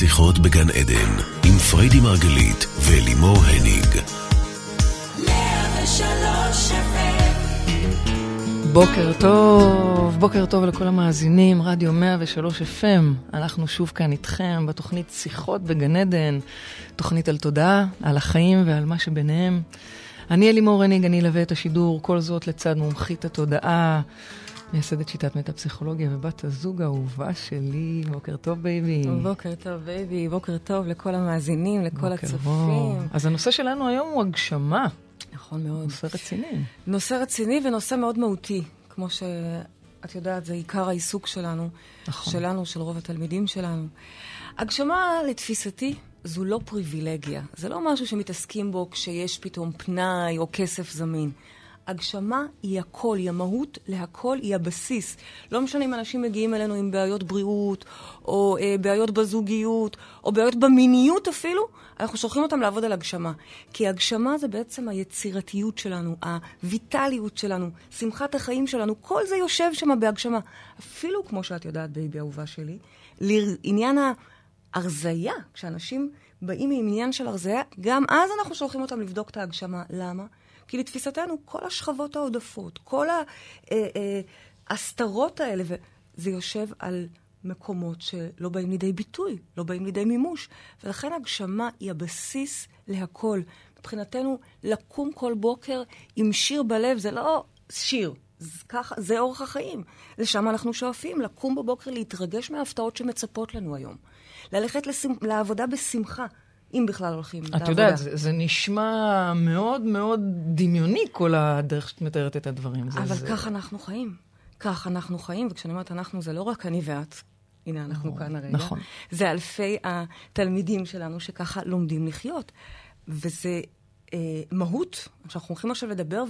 שיחות בגן עדן, עם פריידי מרגלית ואלימור הניג. בוקר טוב, בוקר טוב לכל המאזינים, רדיו 103 FM. אנחנו שוב כאן איתכם בתוכנית שיחות בגן עדן, תוכנית על תודעה, על החיים ועל מה שביניהם. אני אלימור הניג, אני אלווה את השידור, כל זאת לצד מומחית התודעה, מייסדת שיטת מטה-פסיכולוגיה ובת הזוג האהובה שלי. בוקר טוב, baby. בוקר טוב, baby. בוקר טוב לכל המאזינים, לכל בוקר הצופים. אור. אז הנושא שלנו היום הוא הגשמה. נכון מאוד. נושא רציני. נושא רציני ונושא מאוד מהותי. כמו שאת יודעת, זה עיקר העיסוק שלנו. נכון. שלנו, של רוב התלמידים שלנו. הגשמה, לתפיסתי, זו לא פריבילגיה. זה לא משהו שמתעסקים בו כשיש פתאום פנאי או כסף זמין. הגשמה היא הכל, היא המהות להכל, היא הבסיס. לא משנה אם אנשים מגיעים אלינו עם בעיות בריאות, או אה, בעיות בזוגיות, או בעיות במיניות אפילו, אנחנו שולחים אותם לעבוד על הגשמה. כי הגשמה זה בעצם היצירתיות שלנו, הויטליות שלנו, שמחת החיים שלנו, כל זה יושב שם בהגשמה. אפילו, כמו שאת יודעת, baby אהובה שלי, לעניין ההרזייה, כשאנשים באים עם עניין של הרזייה, גם אז אנחנו שולחים אותם לבדוק את ההגשמה. למה? כי לתפיסתנו, כל השכבות העודפות, כל ההסתרות האלה, וזה יושב על מקומות שלא באים לידי ביטוי, לא באים לידי מימוש. ולכן הגשמה היא הבסיס להכל. מבחינתנו, לקום כל בוקר עם שיר בלב, זה לא שיר, זה, ככה, זה אורח החיים. לשם אנחנו שואפים, לקום בבוקר, להתרגש מההפתעות שמצפות לנו היום. ללכת לשים, לעבודה בשמחה. אם בכלל הולכים את לעבודה. יודעת, זה, זה נשמע מאוד מאוד דמיוני, כל הדרך שאת מתארת את הדברים. זה, אבל זה... כך אנחנו חיים. כך אנחנו חיים, וכשאני אומרת אנחנו, זה לא רק אני ואת. הנה, אנחנו כאן הרגע. נכון. זה אלפי התלמידים שלנו שככה לומדים לחיות. וזה אה, מהות, שאנחנו הולכים עכשיו לדבר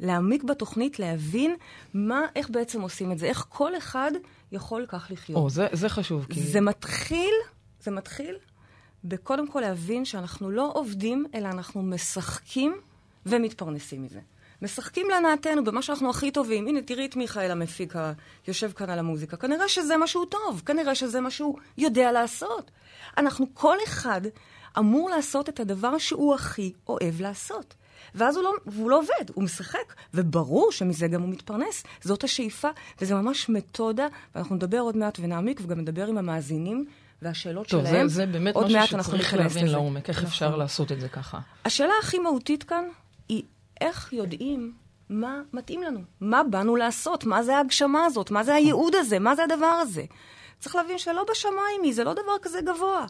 ולהעמיק בתוכנית, להבין מה, איך בעצם עושים את זה, איך כל אחד יכול כך לחיות. או, זה, זה חשוב. כי... זה מתחיל, זה מתחיל בקודם כל להבין שאנחנו לא עובדים, אלא אנחנו משחקים ומתפרנסים מזה. משחקים להנאתנו במה שאנחנו הכי טובים. הנה, תראי את מיכאל המפיק היושב כאן על המוזיקה. כנראה שזה מה שהוא טוב, כנראה שזה מה שהוא יודע לעשות. אנחנו, כל אחד אמור לעשות את הדבר שהוא הכי אוהב לעשות. ואז הוא לא, והוא לא עובד, הוא משחק, וברור שמזה גם הוא מתפרנס. זאת השאיפה, וזה ממש מתודה, ואנחנו נדבר עוד מעט ונעמיק, וגם נדבר עם המאזינים. והשאלות טוב, שלהם, זה, זה באמת עוד משהו שצריך להבין. לעומק, איך נכון. אפשר לעשות את זה ככה. השאלה הכי מהותית כאן היא איך יודעים מה מתאים לנו, מה באנו לעשות, מה זה ההגשמה הזאת, מה זה הייעוד הזה, מה זה הדבר הזה. צריך להבין שלא בשמיים היא, זה לא דבר כזה גבוה.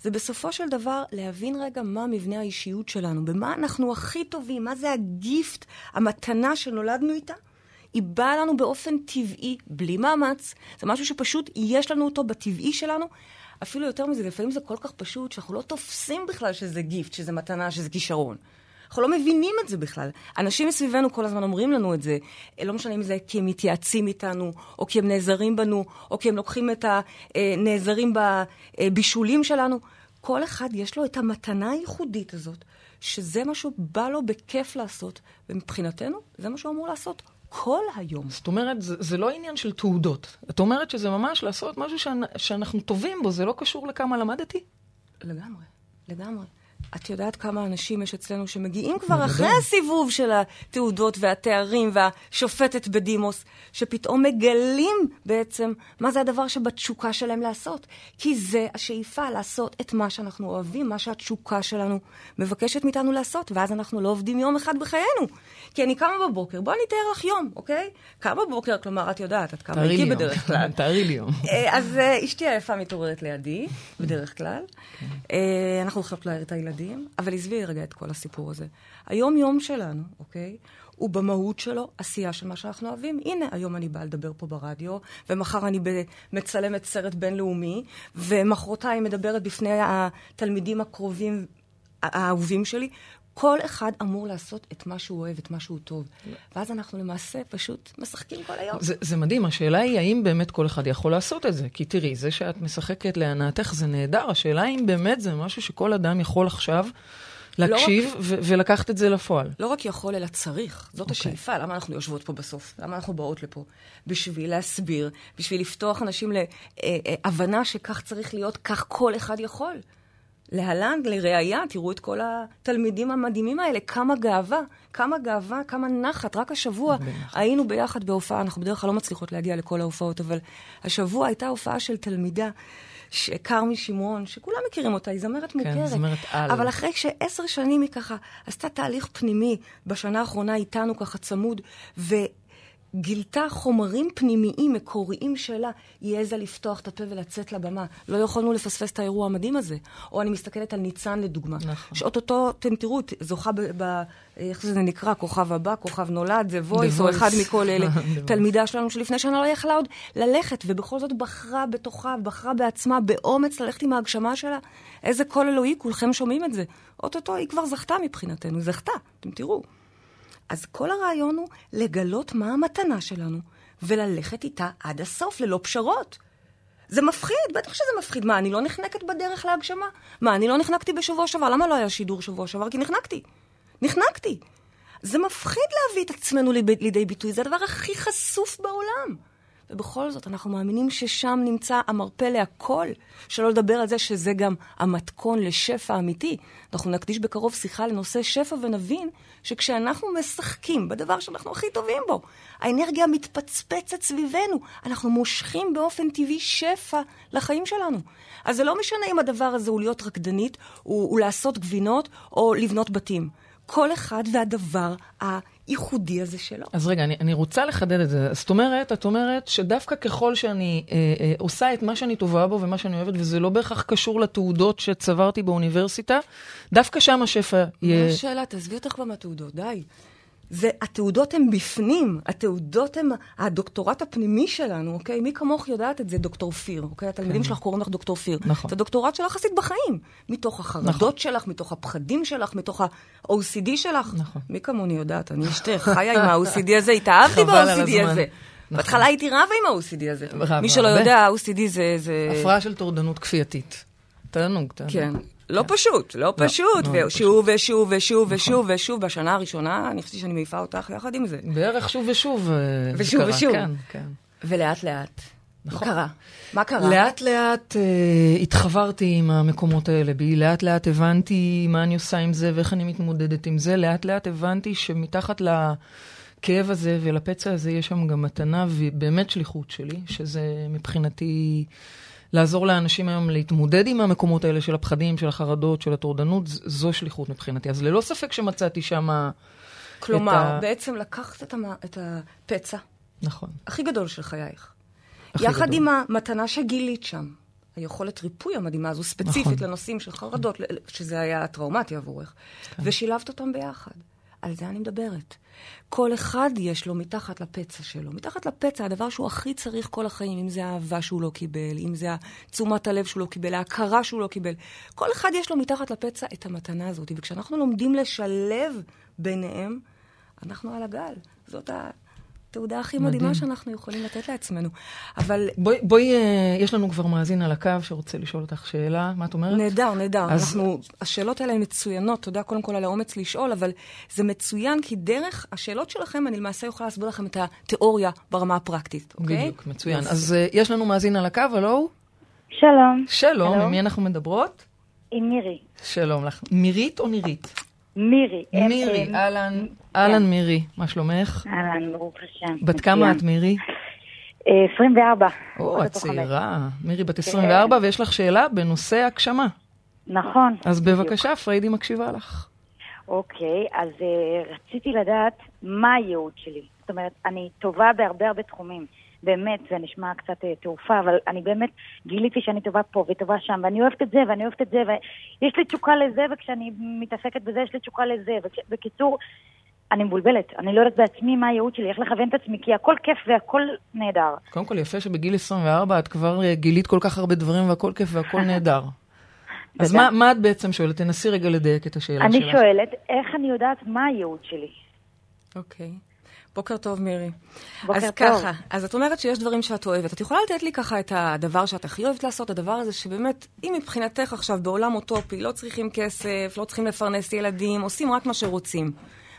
זה בסופו של דבר להבין רגע מה מבנה האישיות שלנו, במה אנחנו הכי טובים, מה זה הגיפט, המתנה שנולדנו איתה. היא באה לנו באופן טבעי, בלי מאמץ. זה משהו שפשוט יש לנו אותו בטבעי שלנו. אפילו יותר מזה, לפעמים זה כל כך פשוט, שאנחנו לא תופסים בכלל שזה גיפט, שזה מתנה, שזה כישרון. אנחנו לא מבינים את זה בכלל. אנשים מסביבנו כל הזמן אומרים לנו את זה. לא משנה אם זה כי הם מתייעצים איתנו, או כי הם נעזרים בנו, או כי הם לוקחים את הנעזרים בבישולים שלנו. כל אחד יש לו את המתנה הייחודית הזאת, שזה מה שהוא בא לו בכיף לעשות, ומבחינתנו, זה מה שהוא אמור לעשות כל היום. זאת אומרת, זה, זה לא עניין של תעודות. את אומרת שזה ממש לעשות משהו שאנ, שאנחנו טובים בו, זה לא קשור לכמה למדתי? לגמרי, לגמרי. את יודעת כמה אנשים יש אצלנו שמגיעים כבר. אחרי הסיבוב של התעודות והתארים והשופטת בדימוס, שפתאום מגלים בעצם מה זה הדבר שבתשוקה שלהם לעשות. כי זה השאיפה לעשות את מה שאנחנו אוהבים, מה שהתשוקה שלנו מבקשת מאיתנו לעשות, ואז אנחנו לא עובדים יום אחד בחיינו. כי אני קמה בבוקר, בואי אני אתאר לך יום, אוקיי? קמה בבוקר, כלומר, את יודעת, את קמה איתי. בדרך כלל. תארי לי יום. אה, אז אה, אשתי היפה מתעוררת לידי, בדרך כלל. אה, אנחנו הולכות להעיר את הילדים, אבל עזבי רגע את כל הסיפור הזה. היום-יום שלנו, אוקיי? הוא במהות שלו עשייה של מה שאנחנו אוהבים. הנה, היום אני באה לדבר פה ברדיו, ומחר אני מצלמת סרט בינלאומי, ומחרתיים מדברת בפני התלמידים הקרובים, האהובים שלי. כל אחד אמור לעשות את מה שהוא אוהב, את מה שהוא טוב. ואז אנחנו למעשה פשוט משחקים כל היום. זה, זה מדהים, השאלה היא האם באמת כל אחד יכול לעשות את זה. כי תראי, זה שאת משחקת להנאתך זה נהדר, השאלה היא אם באמת זה משהו שכל אדם יכול עכשיו להקשיב לא ו- ולקחת את זה לפועל. לא רק יכול, אלא צריך. זאת okay. אוקיי. השאיפה. למה אנחנו יושבות פה בסוף? למה אנחנו באות לפה? בשביל להסביר, בשביל לפתוח אנשים להבנה שכך צריך להיות, כך כל אחד יכול. להלן, לראיה, תראו את כל התלמידים המדהימים האלה, כמה גאווה, כמה גאווה, כמה נחת. רק השבוע היינו ביחד בהופעה, אנחנו בדרך כלל לא מצליחות להגיע לכל ההופעות, אבל השבוע הייתה הופעה של תלמידה. כרמי שמרון, שכולם מכירים אותה, היא זמרת כן, מוכרת. כן, זמרת על. אבל אחרי שעשר שנים היא ככה עשתה תהליך פנימי, בשנה האחרונה איתנו ככה צמוד, ו... גילתה חומרים פנימיים, מקוריים שלה, היא העזה לפתוח את הפה ולצאת לבמה. לא יכולנו לפספס את האירוע המדהים הזה. או אני מסתכלת על ניצן לדוגמה. נכון. שאו-טו-טו, אתם תראו, זוכה ב... ב איך זה נקרא? כוכב הבא, כוכב נולד, The Voice, או אחד מכל אלה. תלמידה שלנו שלפני שנה לא יכלה עוד ללכת, ובכל זאת בחרה בתוכה, בחרה בעצמה, באומץ ללכת עם ההגשמה שלה. איזה קול אלוהי, כולכם שומעים את זה. אוטוטו היא כבר זכתה מבחינתנו, זכתה, אתם תראו. אז כל הרעיון הוא לגלות מה המתנה שלנו, וללכת איתה עד הסוף, ללא פשרות. זה מפחיד, בטח שזה מפחיד. מה, אני לא נחנקת בדרך להגשמה? מה, אני לא נחנקתי בשבוע שעבר? למה לא היה שידור שבוע שעבר? כי נחנקתי. נחנקתי. זה מפחיד להביא את עצמנו לידי ביטוי, זה הדבר הכי חשוף בעולם. ובכל זאת, אנחנו מאמינים ששם נמצא המרפא להכל, שלא לדבר על זה שזה גם המתכון לשפע אמיתי. אנחנו נקדיש בקרוב שיחה לנושא שפע ונבין שכשאנחנו משחקים בדבר שאנחנו הכי טובים בו, האנרגיה מתפצפצת סביבנו, אנחנו מושכים באופן טבעי שפע לחיים שלנו. אז זה לא משנה אם הדבר הזה הוא להיות רקדנית, הוא, הוא לעשות גבינות או לבנות בתים. כל אחד והדבר הייחודי הזה שלו. אז רגע, אני, אני רוצה לחדד את זה. זאת אומרת, את אומרת שדווקא ככל שאני אה, אה, עושה את מה שאני טובה בו ומה שאני אוהבת, וזה לא בהכרח קשור לתעודות שצברתי באוניברסיטה, דווקא שם השפע יהיה... מה השאלה? תעזבי אותך כבר מהתעודות, די. זה, התעודות הן בפנים, התעודות הן הדוקטורט הפנימי שלנו, אוקיי? מי כמוך יודעת את זה, דוקטור פיר, אוקיי? התלמידים כן. שלך קוראים לך דוקטור פיר. נכון. את הדוקטורט שלך עשית בחיים. מתוך החרדות נכון. שלך, מתוך הפחדים שלך, מתוך ה-OCD שלך. נכון. מי כמוני יודעת? אני אשתך, חיה עם ה-OCD הזה, התאהבתי ב-OCD הזה. נכון. בהתחלה הייתי רבה עם ה-OCD הזה. רבה, מי שלא יודע, ה-OCD זה, זה... הפרעה של טורדנות כפייתית. תענוג, תענוג. כן. לא פשוט, לא, לא פשוט, ושוב ושוב ושוב ושוב ושוב, בשנה הראשונה, אני חושבת שאני מעיפה אותך יחד עם זה. בערך שוב ושוב אה, ושוב ושוב. כן, כן. ולאט לאט. נכון. מה קרה? מה קרה? לאט לאט uh, התחברתי עם המקומות האלה בי, לאט לאט הבנתי מה אני עושה עם זה ואיך אני מתמודדת עם זה, לאט לאט הבנתי שמתחת לכאב הזה ולפצע הזה יש שם גם מתנה ובאמת שליחות שלי, שזה מבחינתי... לעזור לאנשים היום להתמודד עם המקומות האלה של הפחדים, של החרדות, של הטורדנות, זו שליחות מבחינתי. אז ללא ספק שמצאתי שם כלומר, ה... בעצם לקחת את, המ... את הפצע. נכון. הכי גדול של חייך. יחד גדול. עם המתנה שגילית שם. היכולת ריפוי המדהימה הזו, ספציפית נכון. לנושאים של חרדות, שזה היה טראומטי עבורך, כן. ושילבת אותם ביחד. על זה אני מדברת. כל אחד יש לו מתחת לפצע שלו. מתחת לפצע, הדבר שהוא הכי צריך כל החיים, אם זה האהבה שהוא לא קיבל, אם זה תשומת הלב שהוא לא קיבל, ההכרה שהוא לא קיבל. כל אחד יש לו מתחת לפצע את המתנה הזאת. וכשאנחנו לומדים לשלב ביניהם, אנחנו על הגל. זאת ה... התעודה הכי מדהים. מדהימה שאנחנו יכולים לתת לעצמנו. אבל... בואי, בואי, אה, יש לנו כבר מאזין על הקו שרוצה לשאול אותך שאלה, מה את אומרת? נהדר, נהדר. אז... אנחנו, השאלות האלה הן מצוינות, תודה קודם כל על האומץ לשאול, אבל זה מצוין כי דרך השאלות שלכם, אני למעשה יכולה להסביר לכם את התיאוריה ברמה הפרקטית, אוקיי? בדיוק, מצוין. אז, אז uh, יש לנו מאזין על הקו, הלו? שלום. שלום, עם מי אנחנו מדברות? עם מירי. שלום לך. מירית או נירית? מירי. מירי, אהלן, אהלן כן. מירי, מה שלומך? אהלן, ברוך השם. בת כמה את מירי? 24. או, את צעירה. מירי בת 24, כן. ויש לך שאלה בנושא הגשמה. נכון. אז בבקשה, פריידי מקשיבה לך. אוקיי, אז uh, רציתי לדעת מה הייעוד שלי. זאת אומרת, אני טובה בהרבה הרבה תחומים. באמת, זה נשמע קצת uh, תעופה, אבל אני באמת גיליתי שאני טובה פה וטובה שם, ואני אוהבת את זה, ואני אוהבת את זה, ויש לי תשוקה לזה, וכשאני מתעסקת בזה, יש לי תשוקה לזה. בקיצור, אני מבולבלת, אני לא יודעת בעצמי מה הייעוד שלי, איך לכוון את עצמי, כי הכל כיף והכל נהדר. קודם כל, יפה שבגיל 24 את כבר אה, גילית כל כך הרבה דברים והכל כיף והכל נהדר. אז מה, מה את בעצם שואלת? תנסי רגע לדייק את השאלה אני שלך. אני שואלת, איך אני יודעת מה הייעוד שלי? אוקיי. Okay. בוקר טוב, מירי. בוקר אז טוב. ככה, אז את אומרת שיש דברים שאת אוהבת. את יכולה לתת לי ככה את הדבר שאת הכי אוהבת לעשות, הדבר הזה שבאמת, אם מבחינתך עכשיו בעולם אוטופי, לא צריכים כסף, לא צריכים לפרנס ילדים, עושים רק מה שרוצים.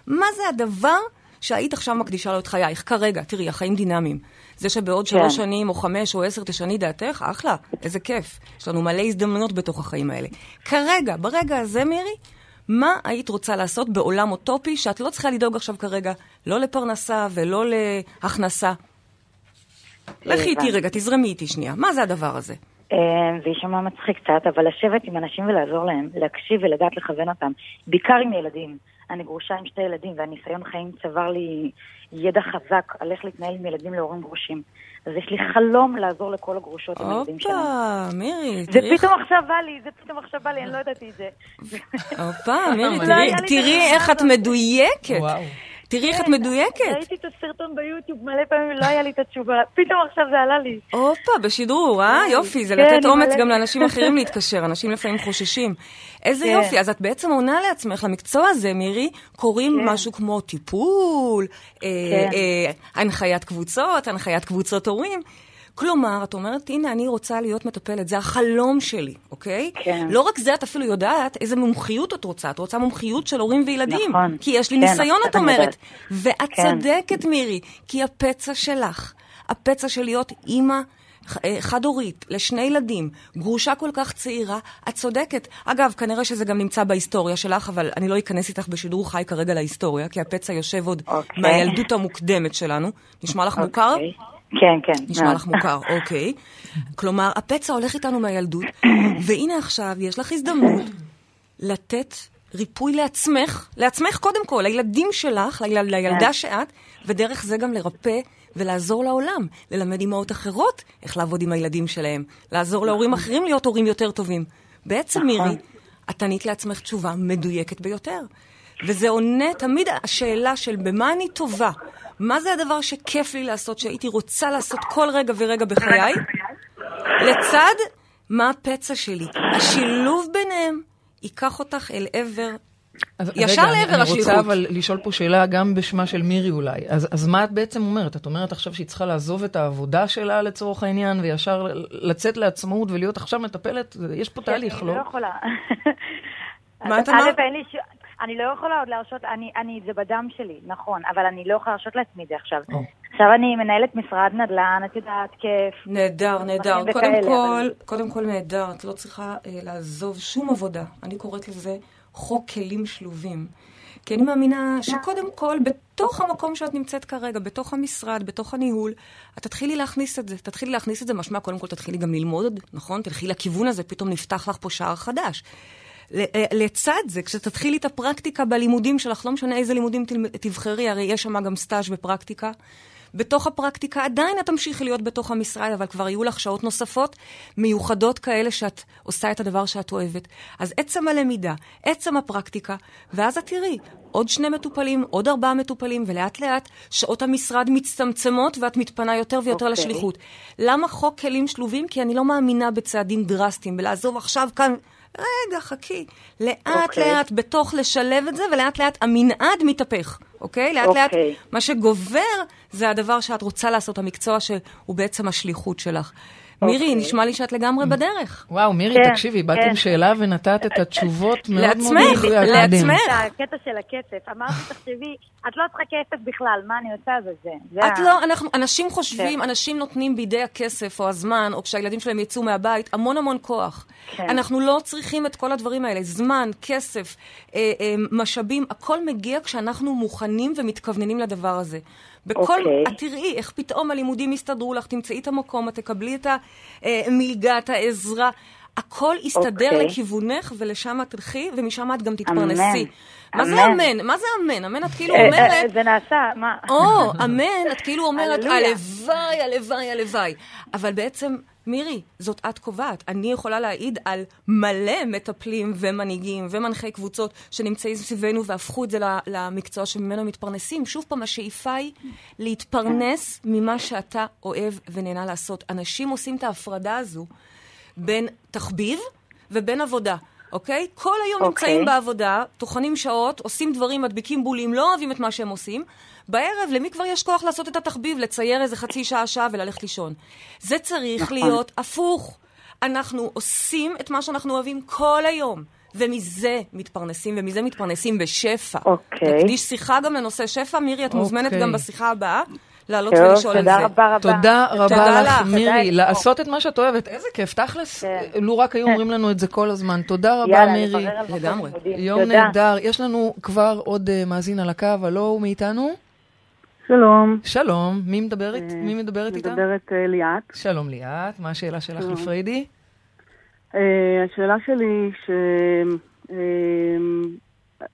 מה זה הדבר שהיית עכשיו מקדישה לו את חייך? כרגע, תראי, החיים דינמיים. זה שבעוד שלוש כן. שנים או חמש או עשר תשני דעתך, אחלה, איזה כיף. יש לנו מלא הזדמנויות בתוך החיים האלה. כרגע, ברגע הזה, מירי, מה היית רוצה לעשות בעולם אוטופי שאת לא צריכה לדאוג עכשיו כרגע לא לפרנסה ולא להכנסה? לכי איתי רגע, תזרמי איתי שנייה. מה זה הדבר הזה? אה, זה יישמע מצחיק קצת, אבל לשבת עם אנשים ולעזור להם, להקשיב ולדעת לכוון אותם, בעיקר עם ילדים. אני גרושה עם שתי ילדים, והניסיון חיים צבר לי ידע חזק על איך להתנהל עם ילדים להורים גרושים. אז יש לי חלום לעזור לכל הגרושות עם הילדים שלהם. הופה, מירי, זה. פתאום עכשיו בא לי, זה פתאום עכשיו בא לי, אני לא ידעתי את זה. הופה, מירי, לא תראי- את תראי איך את. מדויקת. תראי איך את כן, מדויקת. ראיתי את הסרטון ביוטיוב מלא פעמים, לא היה לי את התשובה. פתאום עכשיו זה עלה לי. הופה, בשידור, אה? יופי, זה כן, לתת אני אומץ גם לאנשים אחרים להתקשר, אנשים לפעמים חוששים. איזה כן. יופי, אז את בעצם עונה לעצמך, למקצוע הזה, מירי, קוראים כן. משהו כמו טיפול, אה, כן. אה, הנחיית קבוצות, הנחיית קבוצות הורים. כלומר, את אומרת, הנה, אני רוצה להיות מטפלת, זה החלום שלי, אוקיי? כן. לא רק זה, את אפילו יודעת איזה מומחיות את רוצה. את רוצה מומחיות של הורים וילדים. נכון. כי יש לי כן, ניסיון, את אומרת. יודעת. ואת כן. צודקת, מירי, כי הפצע שלך, הפצע של להיות אימא אה, חד-הורית לשני ילדים, גרושה כל כך צעירה, את צודקת. אגב, כנראה שזה גם נמצא בהיסטוריה שלך, אבל אני לא אכנס איתך בשידור חי כרגע להיסטוריה, כי הפצע יושב עוד אוקיי. מהילדות המוקדמת שלנו. נשמע לך מוכר? כן, כן. נשמע מאוד. לך מוכר, אוקיי. כלומר, הפצע הולך איתנו מהילדות, והנה עכשיו יש לך הזדמנות לתת ריפוי לעצמך, לעצמך קודם כל, לילדים שלך, ליל, לילדה שאת, ודרך זה גם לרפא ולעזור לעולם, ללמד אימהות אחרות איך לעבוד עם הילדים שלהם, לעזור להורים אחרים להיות הורים יותר טובים. בעצם, מירי, את ענית לעצמך תשובה מדויקת ביותר. וזה עונה תמיד השאלה של במה אני טובה, מה זה הדבר שכיף לי לעשות, שהייתי רוצה לעשות כל רגע ורגע בחיי, לצד מה הפצע שלי. השילוב ביניהם ייקח אותך אל עבר אז ישר רגע, אני- לעבר אני השליחות. רוצה אבל לשאול פה שאלה גם בשמה של מירי אולי. אז, אז מה את בעצם אומרת? את אומרת עכשיו שהיא צריכה לעזוב את העבודה שלה לצורך העניין, וישר לצאת לעצמאות ולהיות עכשיו מטפלת? יש פה תהליך, אני לא? לא יכולה. מה את אמרת? אני לא יכולה עוד להרשות, אני, אני, זה בדם שלי, נכון, אבל אני לא יכולה להרשות לעצמי את זה עכשיו. או. עכשיו אני מנהלת משרד נדל"ן, את יודעת, כיף. נהדר, נהדר. קודם וכאלה, כל, אבל- קודם כל נהדר, את לא צריכה אה, לעזוב שום עבודה. אני קוראת לזה חוק כלים שלובים. כי אני מאמינה שקודם כל, בתוך המקום שאת נמצאת כרגע, בתוך המשרד, בתוך הניהול, את תתחילי להכניס את זה. תתחילי להכניס את זה, משמע, קודם כל תתחילי גם ללמוד, נכון? תלכי לכיוון הזה, פתאום נפתח לך פה שער חדש. אה, לצד זה, כשתתחילי את הפרקטיקה בלימודים שלך, לא משנה איזה לימודים תבחרי, הרי יש שם גם סטאז' בפרקטיקה. בתוך הפרקטיקה עדיין את תמשיכי להיות בתוך המשרד, אבל כבר יהיו לך שעות נוספות מיוחדות כאלה שאת עושה את הדבר שאת אוהבת. אז עצם הלמידה, עצם הפרקטיקה, ואז את תראי, עוד שני מטופלים, עוד ארבעה מטופלים, ולאט לאט שעות המשרד מצטמצמות ואת מתפנה יותר ויותר אוקיי. לשליחות. למה חוק כלים שלובים? כי אני לא מאמינה בצעדים דרסטיים, בלעזוב עכשיו כאן... רגע, חכי. לאט אוקיי. לאט בתוך לשלב את זה, ולאט לאט המנעד מתהפך, אוקיי? לאט לאט אוקיי. מה שגובר זה הדבר שאת רוצה לעשות, המקצוע שהוא בעצם השליחות שלך. מירי, אוקיי. נשמע לי שאת לגמרי בדרך. וואו, מירי, כן, תקשיבי, באת כן. עם שאלה ונתת את התשובות מאוד מאוד לעצמך, מדויק. לעצמך. את הקטע של הכסף, אמרתי, תחשבי, את לא צריכה כסף בכלל, מה אני עושה זה זה. את לא, אנחנו, אנשים חושבים, כן. אנשים נותנים בידי הכסף או הזמן, או כשהילדים שלהם יצאו מהבית, המון המון כוח. כן. אנחנו לא צריכים את כל הדברים האלה. זמן, כסף, אה, אה, משאבים, הכל מגיע כשאנחנו מוכנים ומתכווננים לדבר הזה. בכל, אוקיי. את תראי איך פתאום הלימודים יסתדרו לך, תמצאי את המקום, את תקבלי את המלגה, את העזרה. הכל יסתדר אוקיי. לכיוונך, ולשם את תלכי, ומשם את גם תתפרנסי. אמן. מה זה אמן. מה זה אמן? אמן, את כאילו אה, אה, אומרת... זה נעשה, מה? או, אמן, את כאילו אומרת. הלוואי, הלוואי, הלוואי. אבל בעצם, מירי, זאת את קובעת. אני יכולה להעיד על מלא מטפלים ומנהיגים ומנחי קבוצות שנמצאים סביבנו והפכו את זה למקצוע שממנו מתפרנסים. שוב פעם, השאיפה היא להתפרנס ממה שאתה אוהב ונהנה לעשות. אנשים עושים את ההפרדה הזו בין תחביב ובין עבודה. אוקיי? כל היום אוקיי. נמצאים בעבודה, טוחנים שעות, עושים דברים, מדביקים בולים, לא אוהבים את מה שהם עושים. בערב, למי כבר יש כוח לעשות את התחביב, לצייר איזה חצי שעה, שעה וללכת לישון? זה צריך נכון. להיות הפוך. אנחנו עושים את מה שאנחנו אוהבים כל היום. ומזה מתפרנסים, ומזה מתפרנסים בשפע. אוקיי. נקדיש שיחה גם לנושא שפע. מירי, את מוזמנת אוקיי. גם בשיחה הבאה לעלות טוב, ולשאול על זה. תודה רבה רבה. תודה רבה לך, לך. מירי, תודה. לעשות את מה שאת אוהבת. איזה כיף, תכלס, כן. לו רק היו אומרים לנו את זה כל הזמן. תודה רבה, יאללה, מירי. נברר על מקום לגמרי. לימודים. יום. נהדר. יש לנו כבר עוד אה, מאזין על הקו, הלו, הוא מאיתנו? שלום, שלום, מי מדברת? מי מדברת איתה? מדברת אה, ליאת. שלום ליאת, מה השאלה שלך שלום. לפריידי? אה, השאלה שלי היא ש... אה,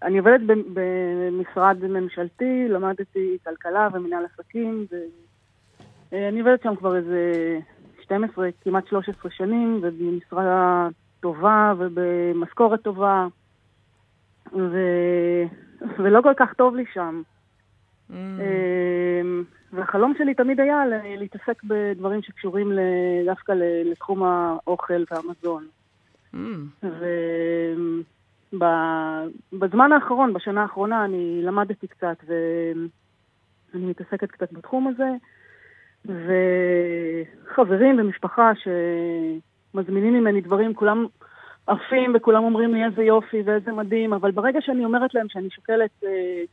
אני עובדת במשרד ממשלתי, למדתי כלכלה ומנהל עסקים, ואני עובדת שם כבר איזה 12, כמעט 13 שנים, ובמשרה טובה ובמשכורת טובה, ו... ולא כל כך טוב לי שם. Mm. אמ, והחלום שלי תמיד היה להתעסק בדברים שקשורים דווקא לתחום האוכל והמזון. Mm. ובזמן האחרון, בשנה האחרונה, אני למדתי קצת ואני מתעסקת קצת בתחום הזה, וחברים ומשפחה שמזמינים ממני דברים, כולם עפים וכולם אומרים לי איזה יופי ואיזה מדהים, אבל ברגע שאני אומרת להם שאני שוקלת אה,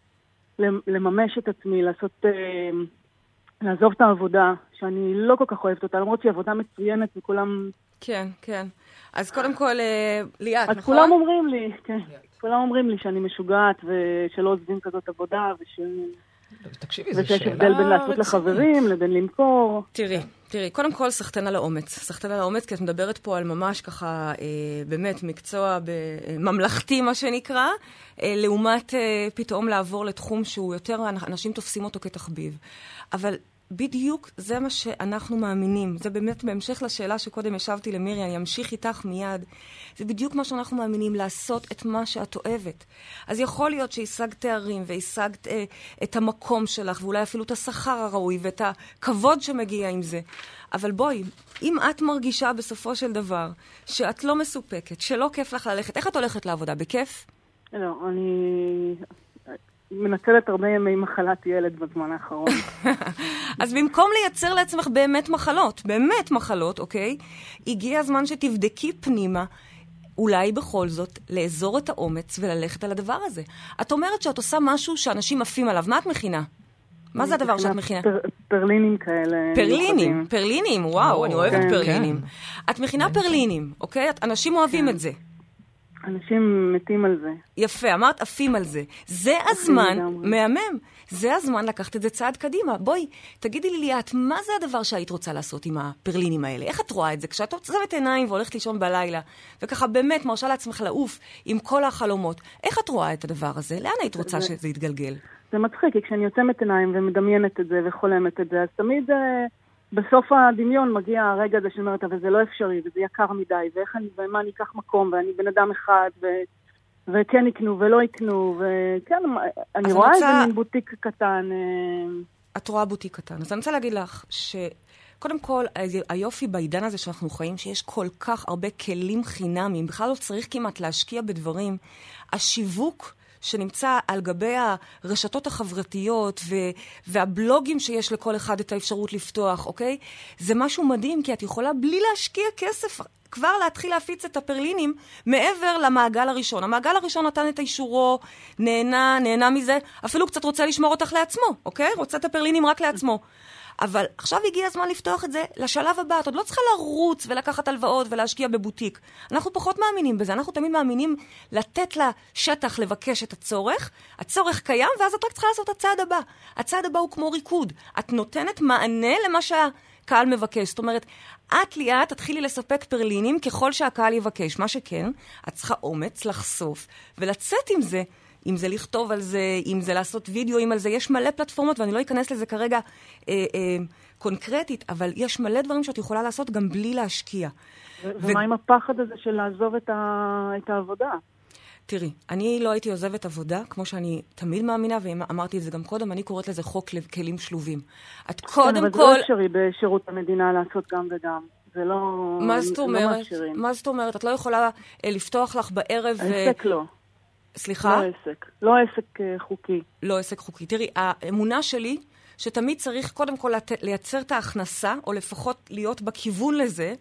למ- לממש את עצמי, לעשות, אה, לעזוב את העבודה, שאני לא כל כך אוהבת אותה, למרות שהיא עבודה מצוינת וכולם... כן, כן. אז קודם כל, אה, ליאת, אז נכון? כולם אומרים לי, כן, כולם אומרים לי שאני משוגעת ושלא עוזבים כזאת עבודה וש... תקשיבי, זו ושיש שאלה הבדל בין לעשות רצינית. לחברים לבין למכור. תראי, תראי, קודם כל, סחטן על האומץ. סחטן על האומץ, כי את מדברת פה על ממש ככה, אה, באמת, מקצוע אה, ממלכתי, מה שנקרא, אה, לעומת אה, פתאום לעבור לתחום שהוא יותר, אנשים תופסים אותו כתחביב. אבל בדיוק זה מה שאנחנו מאמינים. זה באמת בהמשך לשאלה שקודם השבתי למירי, אני אמשיך איתך מיד. זה בדיוק מה שאנחנו מאמינים, לעשות את מה שאת אוהבת. אז יכול להיות שהשגת תארים והשגת אה, את המקום שלך, ואולי אפילו את השכר הראוי ואת הכבוד שמגיע עם זה. אבל בואי, אם את מרגישה בסופו של דבר שאת לא מסופקת, שלא כיף לך ללכת, איך את הולכת לעבודה? בכיף? לא, אני מנצלת הרבה ימי מחלת ילד בזמן האחרון. אז במקום לייצר לעצמך באמת מחלות, באמת מחלות, אוקיי? הגיע הזמן שתבדקי פנימה. אולי בכל זאת לאזור את האומץ וללכת על הדבר הזה. את אומרת שאת עושה משהו שאנשים עפים עליו. מה את מכינה? מה זה הדבר שאת מכינה? פר- פרלינים כאלה. פרלינים, מיוחדים. פרלינים, וואו, אני אוהבת כן, פרלינים. את מכינה פרלינים, אוקיי? את- אנשים אוהבים את זה. אנשים מתים על זה. יפה, אמרת עפים על זה. זה הזמן. מהמם, זה הזמן לקחת את זה צעד קדימה. בואי, תגידי לי ליאת, מה זה הדבר שהיית רוצה לעשות עם הפרלינים האלה? איך את רואה את זה? כשאת עוצמת עיניים והולכת לישון בלילה, וככה באמת מרשה לעצמך לעוף עם כל החלומות, איך את רואה את הדבר הזה? לאן היית רוצה שזה יתגלגל? זה מצחיק, כי כשאני עוצמת עיניים ומדמיינת את זה וחולמת את זה, אז תמיד אה, בסוף הדמיון מגיע הרגע הזה שאומרת, אבל זה לא אפשרי, וזה יקר מדי, ואיך אני, ומה אני אקח מקום, ואני בן אדם אחד, ו... וכן יקנו ולא יקנו, וכן, אני רואה אני איזה רוצה- מין בוטיק קטן. אה, את רואה בוטיק קטן. אז אני רוצה להגיד לך ש... קודם כל, היופי בעידן הזה שאנחנו חיים, שיש כל כך הרבה כלים חינמיים, בכלל לא צריך כמעט להשקיע בדברים. השיווק שנמצא על גבי הרשתות החברתיות ו- והבלוגים שיש לכל אחד את האפשרות לפתוח, אוקיי? זה משהו מדהים, כי את יכולה בלי להשקיע כסף כבר להתחיל להפיץ את הפרלינים מעבר למעגל הראשון. המעגל הראשון נתן את אישורו, נהנה, נהנה מזה, אפילו קצת רוצה לשמור אותך לעצמו, אוקיי? רוצה את הפרלינים רק לעצמו. אבל עכשיו הגיע הזמן לפתוח את זה לשלב הבא. את עוד לא צריכה לרוץ ולקחת הלוואות ולהשקיע בבוטיק. אנחנו פחות מאמינים בזה. אנחנו תמיד מאמינים לתת לשטח לבקש את הצורך. הצורך קיים, ואז את רק צריכה לעשות את הצעד הבא. הצעד הבא הוא כמו ריקוד. את נותנת מענה למה שהקהל מבקש. זאת אומרת, את ליאת תתחילי לספק פרלינים ככל שהקהל יבקש. מה שכן, את צריכה אומץ לחשוף ולצאת עם זה. אם זה לכתוב על זה, אם זה לעשות וידאוים על זה, יש מלא פלטפורמות, ואני לא אכנס לזה כרגע אה, אה, קונקרטית, אבל יש מלא דברים שאת יכולה לעשות גם בלי להשקיע. ו- ומה עם הפחד הזה של לעזוב את, ה... את העבודה? תראי, אני לא הייתי עוזבת עבודה, כמו שאני תמיד מאמינה, ואמרתי את זה גם קודם, אני קוראת לזה חוק לכלים שלובים. את כן, קודם אבל כל... זה לא אפשרי בשירות המדינה לעשות גם וגם. זה לא... מה זאת לא אומרת? מאפשרים. מה זאת אומרת? את לא יכולה אה, לפתוח לך בערב... ו- עסק לא. סליחה? לא עסק. לא עסק אה, חוקי. לא עסק חוקי. תראי, האמונה שלי, שתמיד צריך קודם כל. לייצר את ההכנסה, או לפחות להיות בכיוון לזה,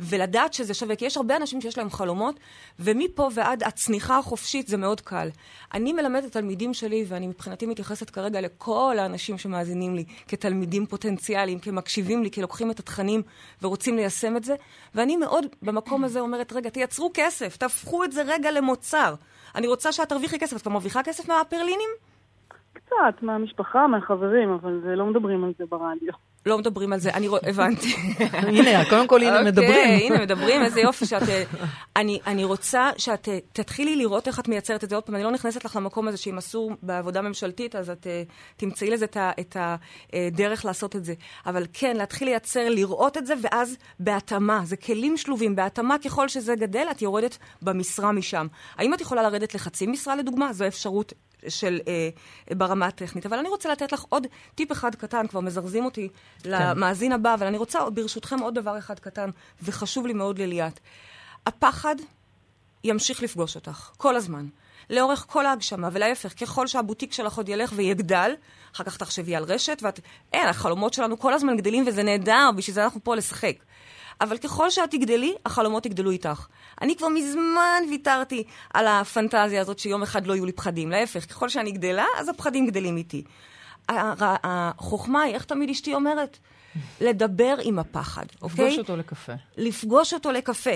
ולדעת שזה שווה, כי יש הרבה אנשים שיש להם חלומות, ומפה ועד הצניחה החופשית זה מאוד קל. אני מלמדת את התלמידים שלי, ואני מבחינתי מתייחסת כרגע לכל האנשים שמאזינים לי כתלמידים פוטנציאליים, כמקשיבים לי, כלוקחים את התכנים ורוצים ליישם את זה, ואני מאוד במקום הזה אומרת, רגע, תייצרו כסף, תהפכו את זה רגע למוצר. אני רוצה שאת תרוויחי כסף. את כבר מרוויחה כסף מהפרלינים? קצת, מהמשפחה, מהחברים, אבל לא מדברים על זה ברדיו. לא מדברים על זה, אני רואה, הבנתי. הנה, קודם כל, הנה מדברים. אוקיי, הנה מדברים, איזה יופי שאת... אה, אני, אני רוצה שאת אה, תתחילי לראות איך את מייצרת את זה. עוד פעם, אני לא נכנסת לך למקום הזה שאם אסור בעבודה ממשלתית, אז את אה, תמצאי לזה את הדרך לעשות את זה. אבל כן, להתחיל לייצר, לראות את זה, ואז בהתאמה. זה כלים שלובים. בהתאמה, ככל שזה גדל, את יורדת במשרה משם. האם את יכולה לרדת לחצי משרה, לדוגמה? זו אפשרות של אה, ברמה הטכנית. אבל אני רוצה לתת לך עוד טיפ אחד קטן, כבר מזרזים אותי כן. למאזין הבא, אבל אני רוצה ברשותכם עוד דבר אחד קטן, וחשוב לי מאוד לליאת. הפחד ימשיך לפגוש אותך, כל הזמן. לאורך כל ההגשמה, ולהפך, ככל שהבוטיק שלך עוד ילך ויגדל, אחר כך תחשבי על רשת, ואת... אין, החלומות שלנו כל הזמן גדלים, וזה נהדר, בשביל זה אנחנו פה לשחק. אבל ככל שאת תגדלי, החלומות יגדלו איתך. אני כבר מזמן ויתרתי על הפנטזיה הזאת שיום אחד לא יהיו לי פחדים. להפך, ככל שאני גדלה, אז הפחדים גדלים איתי. החוכמה היא, איך תמיד אשתי אומרת? לדבר עם הפחד, אוקיי? לפגוש אותו לקפה. לפגוש אותו לקפה.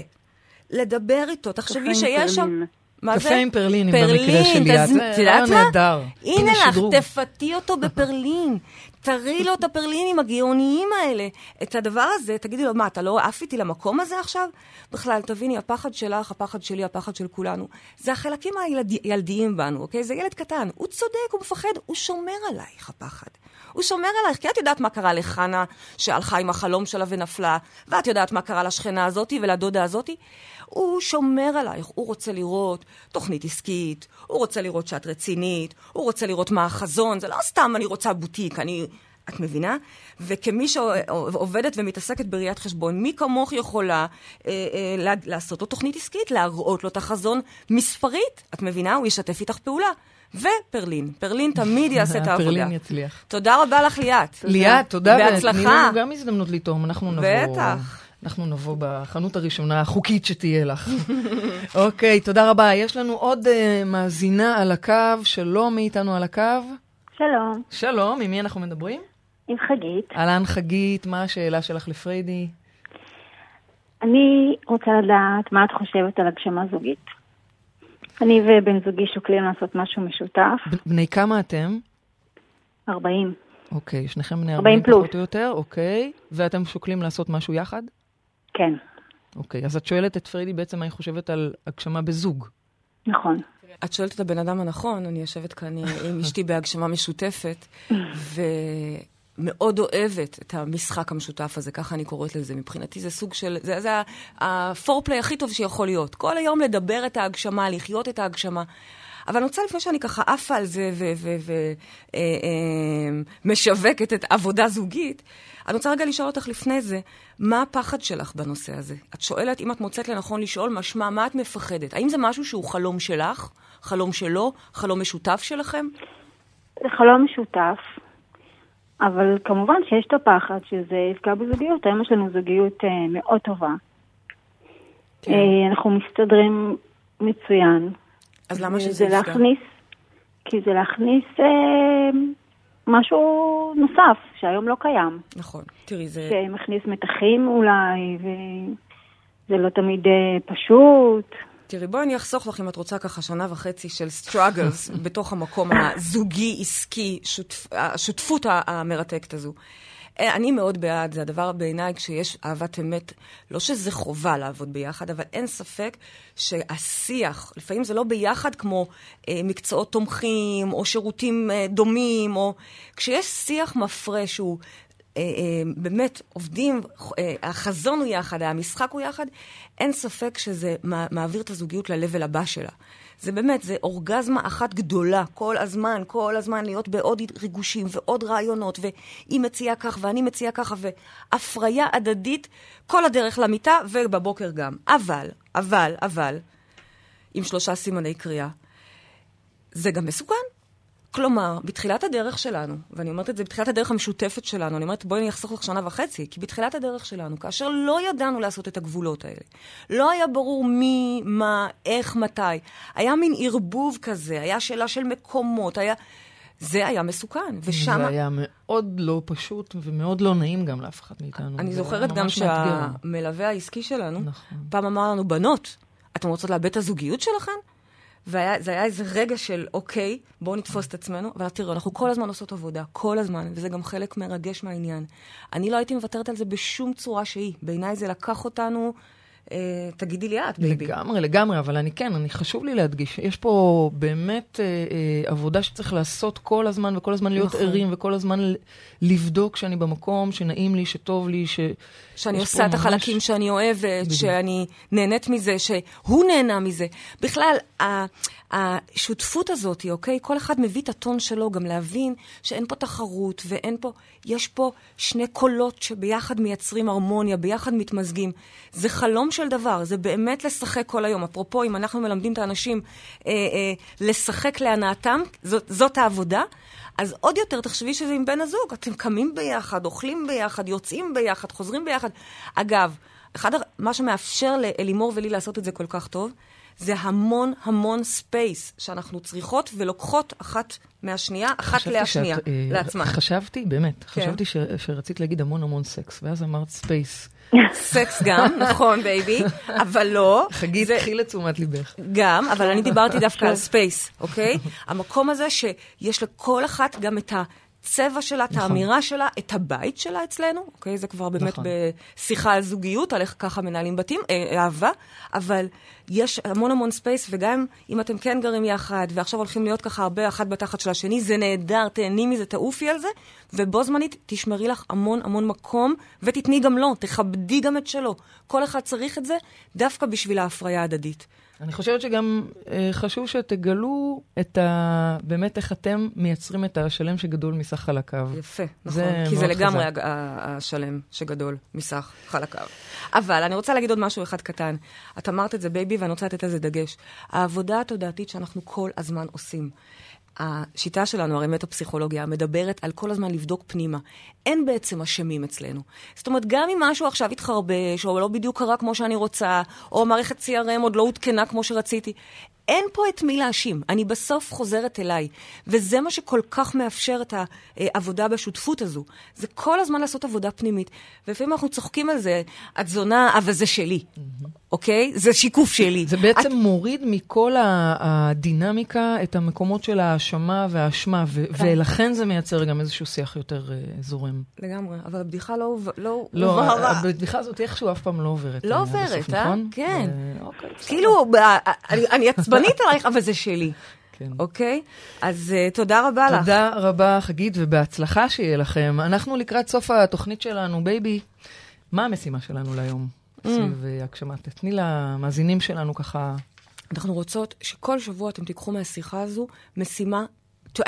לדבר איתו. תחשבי שיש שם... מה זה? קפה עם פרלינים במקרה שלי. את יודעת מה? נהדר. הנה לך, תפתי אותו בפרלין. תראי לו את הפרלינים הגאוניים האלה. את הדבר הזה, תגידי לו, מה, אתה לא עף איתי למקום הזה עכשיו? בכלל, תביני, הפחד שלך, הפחד שלי, הפחד של כולנו, זה החלקים הילדיים בנו, אוקיי? זה ילד קטן. הוא צודק, הוא מפחד, הוא שומר עלייך, הפחד. הוא שומר עלייך, כי את יודעת מה קרה לחנה, שהלכה עם החלום שלה ונפלה, ואת יודעת מה קרה לשכנה הזאתי ולדודה הזאתי. הוא שומר עלייך, הוא רוצה לראות תוכנית עסקית, הוא רוצה לראות שאת רצינית, הוא רוצה לראות מה החזון, זה לא סתם אני רוצה בוטיק, אני... את מבינה? וכמי שעובדת ומתעסקת בראיית חשבון, מי כמוך יכולה אה, אה, לעשות לו תוכנית עסקית, להראות לו את החזון מספרית? את מבינה? הוא ישתף איתך פעולה. ופרלין. פרלין תמיד יעשה את העבודה. פרלין יצליח. תודה רבה לך, ליאת. ליאת, תודה. בהצלחה. תני לנו גם הזדמנות לטעום, אנחנו נבוא. בטח. אנחנו נבוא בחנות הראשונה החוקית שתהיה לך. אוקיי, okay, תודה רבה. יש לנו עוד uh, מאזינה על הקו. שלום, מי איתנו על הקו? שלום. שלום, עם מי אנחנו מדברים? עם חגית. אהלן, חגית, מה השאלה שלך לפריידי? אני רוצה לדעת מה את חושבת על הגשמה זוגית. אני ובן זוגי שוקלים לעשות משהו משותף. בני כמה אתם? 40. אוקיי, שניכם בני 40, 40 פחות או יותר, אוקיי. ואתם שוקלים לעשות משהו יחד? כן. אוקיי, אז את שואלת את פריידי בעצם מה היא חושבת על הגשמה בזוג. נכון. את שואלת את הבן אדם הנכון, אני יושבת כאן עם אשתי בהגשמה משותפת, ומאוד אוהבת את המשחק המשותף הזה, ככה אני קוראת לזה. מבחינתי זה סוג של, זה, זה הפורפליי הכי טוב שיכול להיות. כל היום לדבר את ההגשמה, לחיות את ההגשמה. אבל אני רוצה לפני שאני ככה עפה על זה ומשווקת אה, אה, את עבודה זוגית, אני רוצה רגע לשאול אותך לפני זה, מה הפחד שלך בנושא הזה? את שואלת, אם את מוצאת לנכון לשאול, משמע, מה את מפחדת? האם זה משהו שהוא חלום שלך? חלום שלו? חלום משותף שלכם? זה חלום משותף, אבל כמובן שיש את הפחד שזה יפגע בזוגיות. היום יש לנו זוגיות אה, מאוד טובה. כן. אה, אנחנו מסתדרים מצוין. אז למה שזה יפגע? להכניס, כי זה להכניס אה, משהו נוסף, שהיום לא קיים. נכון, תראי, זה... שמכניס מתחים אולי, וזה לא תמיד אה, פשוט. תראי, בואי אני אחסוך לך אם את רוצה ככה שנה וחצי של struggles בתוך המקום הזוגי-עסקי, שותפ... השותפות המרתקת הזו. אה, אני מאוד בעד, זה הדבר בעיניי כשיש אהבת אמת, לא שזה חובה לעבוד ביחד, אבל אין ספק שהשיח, לפעמים זה לא ביחד כמו אה, מקצועות תומכים, או שירותים אה, דומים, או כשיש שיח מפרה שהוא באמת עובדים, אה, החזון הוא יחד, המשחק הוא יחד, אין ספק שזה מעביר את הזוגיות ל-level הבא שלה. זה באמת, זה אורגזמה אחת גדולה, כל הזמן, כל הזמן להיות בעוד ריגושים ועוד רעיונות, והיא מציעה כך ואני מציעה ככה, והפריה הדדית כל הדרך למיטה ובבוקר גם. אבל, אבל, אבל, עם שלושה סימני קריאה, זה גם מסוכן. כלומר, בתחילת הדרך שלנו, ואני אומרת את זה בתחילת הדרך המשותפת שלנו, אני אומרת, בואי אני אחסוך לך שנה וחצי, כי בתחילת הדרך שלנו, כאשר לא ידענו לעשות את הגבולות האלה, לא היה ברור מי, מה, איך, מתי, היה מין ערבוב כזה, היה שאלה של מקומות, היה... זה היה מסוכן, ושם... זה היה מאוד לא פשוט ומאוד לא נעים גם לאף אחד מאיתנו. אני זוכרת גם שהמלווה העסקי שלנו, נכון. פעם אמר לנו, בנות, אתן רוצות לאבד את הזוגיות שלכן? וזה היה איזה רגע של, אוקיי, בואו נתפוס את עצמנו, אבל תראו, אנחנו כל הזמן עושות עבודה, כל הזמן, וזה גם חלק מרגש מהעניין. אני לא הייתי מוותרת על זה בשום צורה שהיא. בעיניי זה לקח אותנו תגידי לי את, baby. לגמרי, לגמרי, אבל אני כן, אני חשוב לי להדגיש, יש פה באמת אה, אה, עבודה שצריך לעשות כל הזמן, וכל הזמן להיות נכון. ערים, וכל הזמן לבדוק שאני במקום, שנעים לי, שטוב לי, ש... שאני עושה את החלקים ממש... שאני אוהבת, בדיוק. שאני נהנית מזה, שהוא נהנה מזה. בכלל, השותפות הזאת, אוקיי? כל אחד מביא את הטון שלו, גם להבין שאין פה תחרות ואין פה... יש פה שני קולות שביחד מייצרים הרמוניה, ביחד מתמזגים. זה חלום של דבר, זה באמת לשחק כל היום. אפרופו, אם אנחנו מלמדים את האנשים אה, אה, לשחק להנאתם, זאת, זאת העבודה. אז עוד יותר תחשבי שזה עם בן הזוג. אתם קמים ביחד, אוכלים ביחד, יוצאים ביחד, חוזרים ביחד. אגב, אחד, מה שמאפשר לאלימור ולי לעשות את זה כל כך טוב, זה המון המון space שאנחנו צריכות ולוקחות אחת מהשנייה, אחת להשנייה, שאת, אה, לעצמה. חשבתי, באמת, כן. חשבתי ש, שרצית להגיד המון המון סקס, ואז אמרת space. סקס גם, נכון, baby, אבל לא. חגית. קחי לתשומת ליבך. גם, אבל אני דיברתי דווקא על space, אוקיי? המקום הזה שיש לכל אחת גם את ה... הצבע שלה, נכון. את האמירה שלה, את הבית שלה אצלנו, אוקיי? זה כבר באמת נכון. בשיחה על זוגיות, על איך ככה מנהלים בתים, אה, אהבה, אבל יש המון המון space, וגם אם אתם כן גרים יחד, ועכשיו הולכים להיות ככה הרבה אחת בתחת של השני, זה נהדר, תהני מזה, תעופי על זה, ובו זמנית תשמרי לך המון המון מקום, ותתני גם לו, תכבדי גם את שלו. כל אחד צריך את זה דווקא בשביל ההפריה ההדדית. אני חושבת שגם אה, חשוב שתגלו את ה... באמת איך אתם מייצרים את השלם שגדול מסך חלקיו. יפה, נכון. כי זה לגמרי חזק. השלם שגדול מסך חלקיו. אבל אני רוצה להגיד עוד משהו אחד קטן. את אמרת את זה, baby, ואני רוצה לתת לזה דגש. העבודה התודעתית שאנחנו כל הזמן עושים. השיטה שלנו, הרי מטה-פסיכולוגיה, מדברת על כל הזמן לבדוק פנימה. אין בעצם אשמים אצלנו. זאת אומרת, גם אם משהו עכשיו התחרבש, או לא בדיוק קרה כמו שאני רוצה, או מערכת CRM עוד לא עודכנה כמו שרציתי, אין פה את מי להאשים. אני בסוף חוזרת אליי. וזה מה שכל כך מאפשר את העבודה בשותפות הזו. זה כל הזמן לעשות עבודה פנימית. ולפעמים אנחנו צוחקים על זה, את זונה, אבל זה שלי. אוקיי? זה שיקוף שלי. זה בעצם את... מוריד מכל הדינמיקה את המקומות של ההאשמה והאשמה, ו- כן. ולכן זה מייצר גם איזשהו שיח יותר uh, זורם. לגמרי, אבל הבדיחה לא, לא, לא הבדיחה הזאת איכשהו אף פעם לא עוברת. לא עוברת, בסוף, אה? נכון? כן. ו... אוקיי, כאילו, אני, אני עצבנית עלייך, אבל זה שלי. כן. אוקיי? אז אה, תודה רבה תודה לך. תודה רבה, חגית, ובהצלחה שיהיה לכם. אנחנו לקראת סוף התוכנית שלנו, baby. מה המשימה שלנו להיום? סביב אה, הגשמת. תתני למאזינים שלנו ככה... אנחנו רוצות שכל שבוע אתם תיקחו מהשיחה הזו משימה to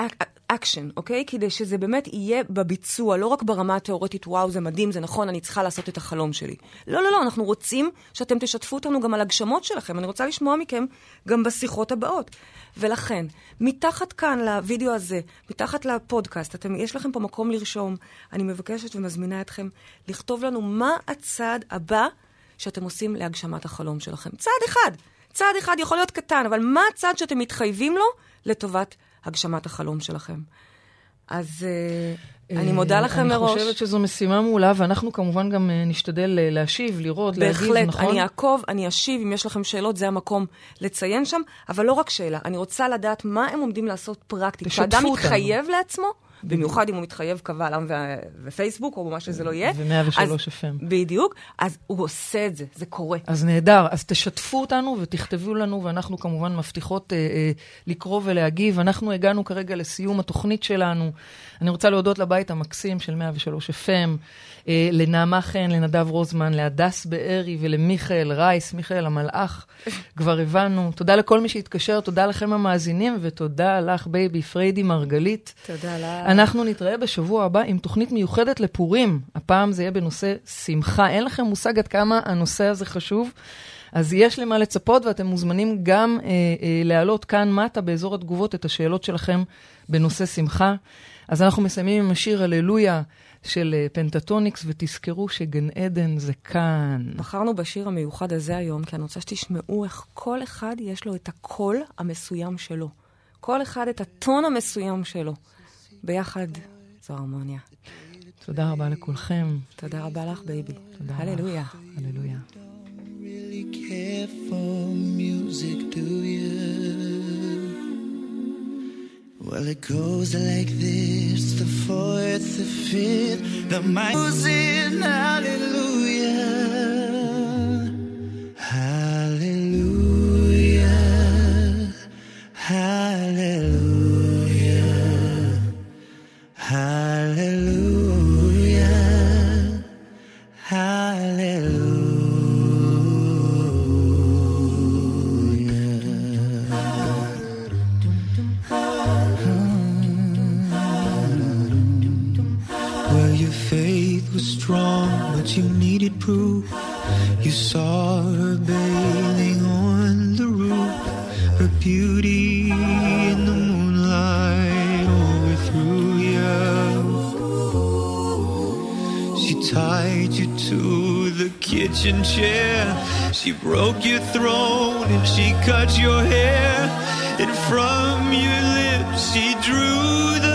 action, אוקיי? כדי שזה באמת יהיה בביצוע, לא רק ברמה התיאורטית, וואו, זה מדהים, זה נכון, אני צריכה לעשות את החלום שלי. לא, לא, לא, אנחנו רוצים שאתם תשתפו אותנו גם על הגשמות שלכם. אני רוצה לשמוע מכם גם בשיחות הבאות. ולכן, מתחת כאן לוידאו הזה, מתחת לפודקאסט, אתם, יש לכם פה מקום לרשום. אני מבקשת ומזמינה אתכם לכתוב לנו מה הצעד הבא שאתם עושים להגשמת החלום שלכם. צעד אחד, צעד אחד יכול להיות קטן, אבל מה הצעד שאתם מתחייבים לו לטובת הגשמת החלום שלכם? אז uh, אני מודה לכם אני מראש. אני חושבת שזו משימה מעולה, ואנחנו כמובן גם uh, נשתדל להשיב, לראות, להגיב, נכון? בהחלט, אני אעקוב, אני אשיב, אם יש לכם שאלות, זה המקום לציין שם, אבל לא רק שאלה, אני רוצה לדעת מה הם עומדים לעשות פרקטית. כשאדם מתחייב לעצמו, במיוחד אם הוא מתחייב קבל עם ופייסבוק, או מה שזה לא יהיה. ו-103 FM. בדיוק, אז הוא עושה את זה, זה קורה. אז נהדר, אז תשתפו אותנו ותכתבו לנו, ואנחנו כמובן מבטיחות אה, אה, לקרוא ולהגיב. אנחנו הגענו כרגע לסיום התוכנית שלנו. אני רוצה להודות לבית המקסים של 103 FM, אה, לנעמה חן, לנדב רוזמן, להדס בארי ולמיכאל רייס, מיכאל המלאך, כבר הבנו. תודה לכל מי שהתקשר, תודה לכם המאזינים, ותודה לך, baby פריידי מרגלית. תודה לך. אנחנו נתראה בשבוע הבא עם תוכנית מיוחדת לפורים. הפעם זה יהיה בנושא שמחה. אין לכם מושג עד כמה הנושא הזה חשוב. אז יש למה לצפות, ואתם מוזמנים גם אה, אה, להעלות כאן מטה באזור התגובות את השאלות שלכם בנושא שמחה. אז אנחנו מסיימים עם השיר הללויה של אה, Pentatonix, ותזכרו שגן עדן זה כאן. בחרנו בשיר המיוחד הזה היום, כי אני רוצה שתשמעו איך כל אחד יש לו את הקול המסוים שלו. כל אחד את הטון המסוים שלו. ביחד זו הרמוניה. תודה רבה לכולכם. תודה רבה לך, בייבי. תודה הללויה. לך. הללויה. really care for music, do you? Well, it goes like this the fourth, the fifth, the minor in hallelujah. She tied you to the kitchen chair. She broke your throne and she cut your hair. And from your lips she drew the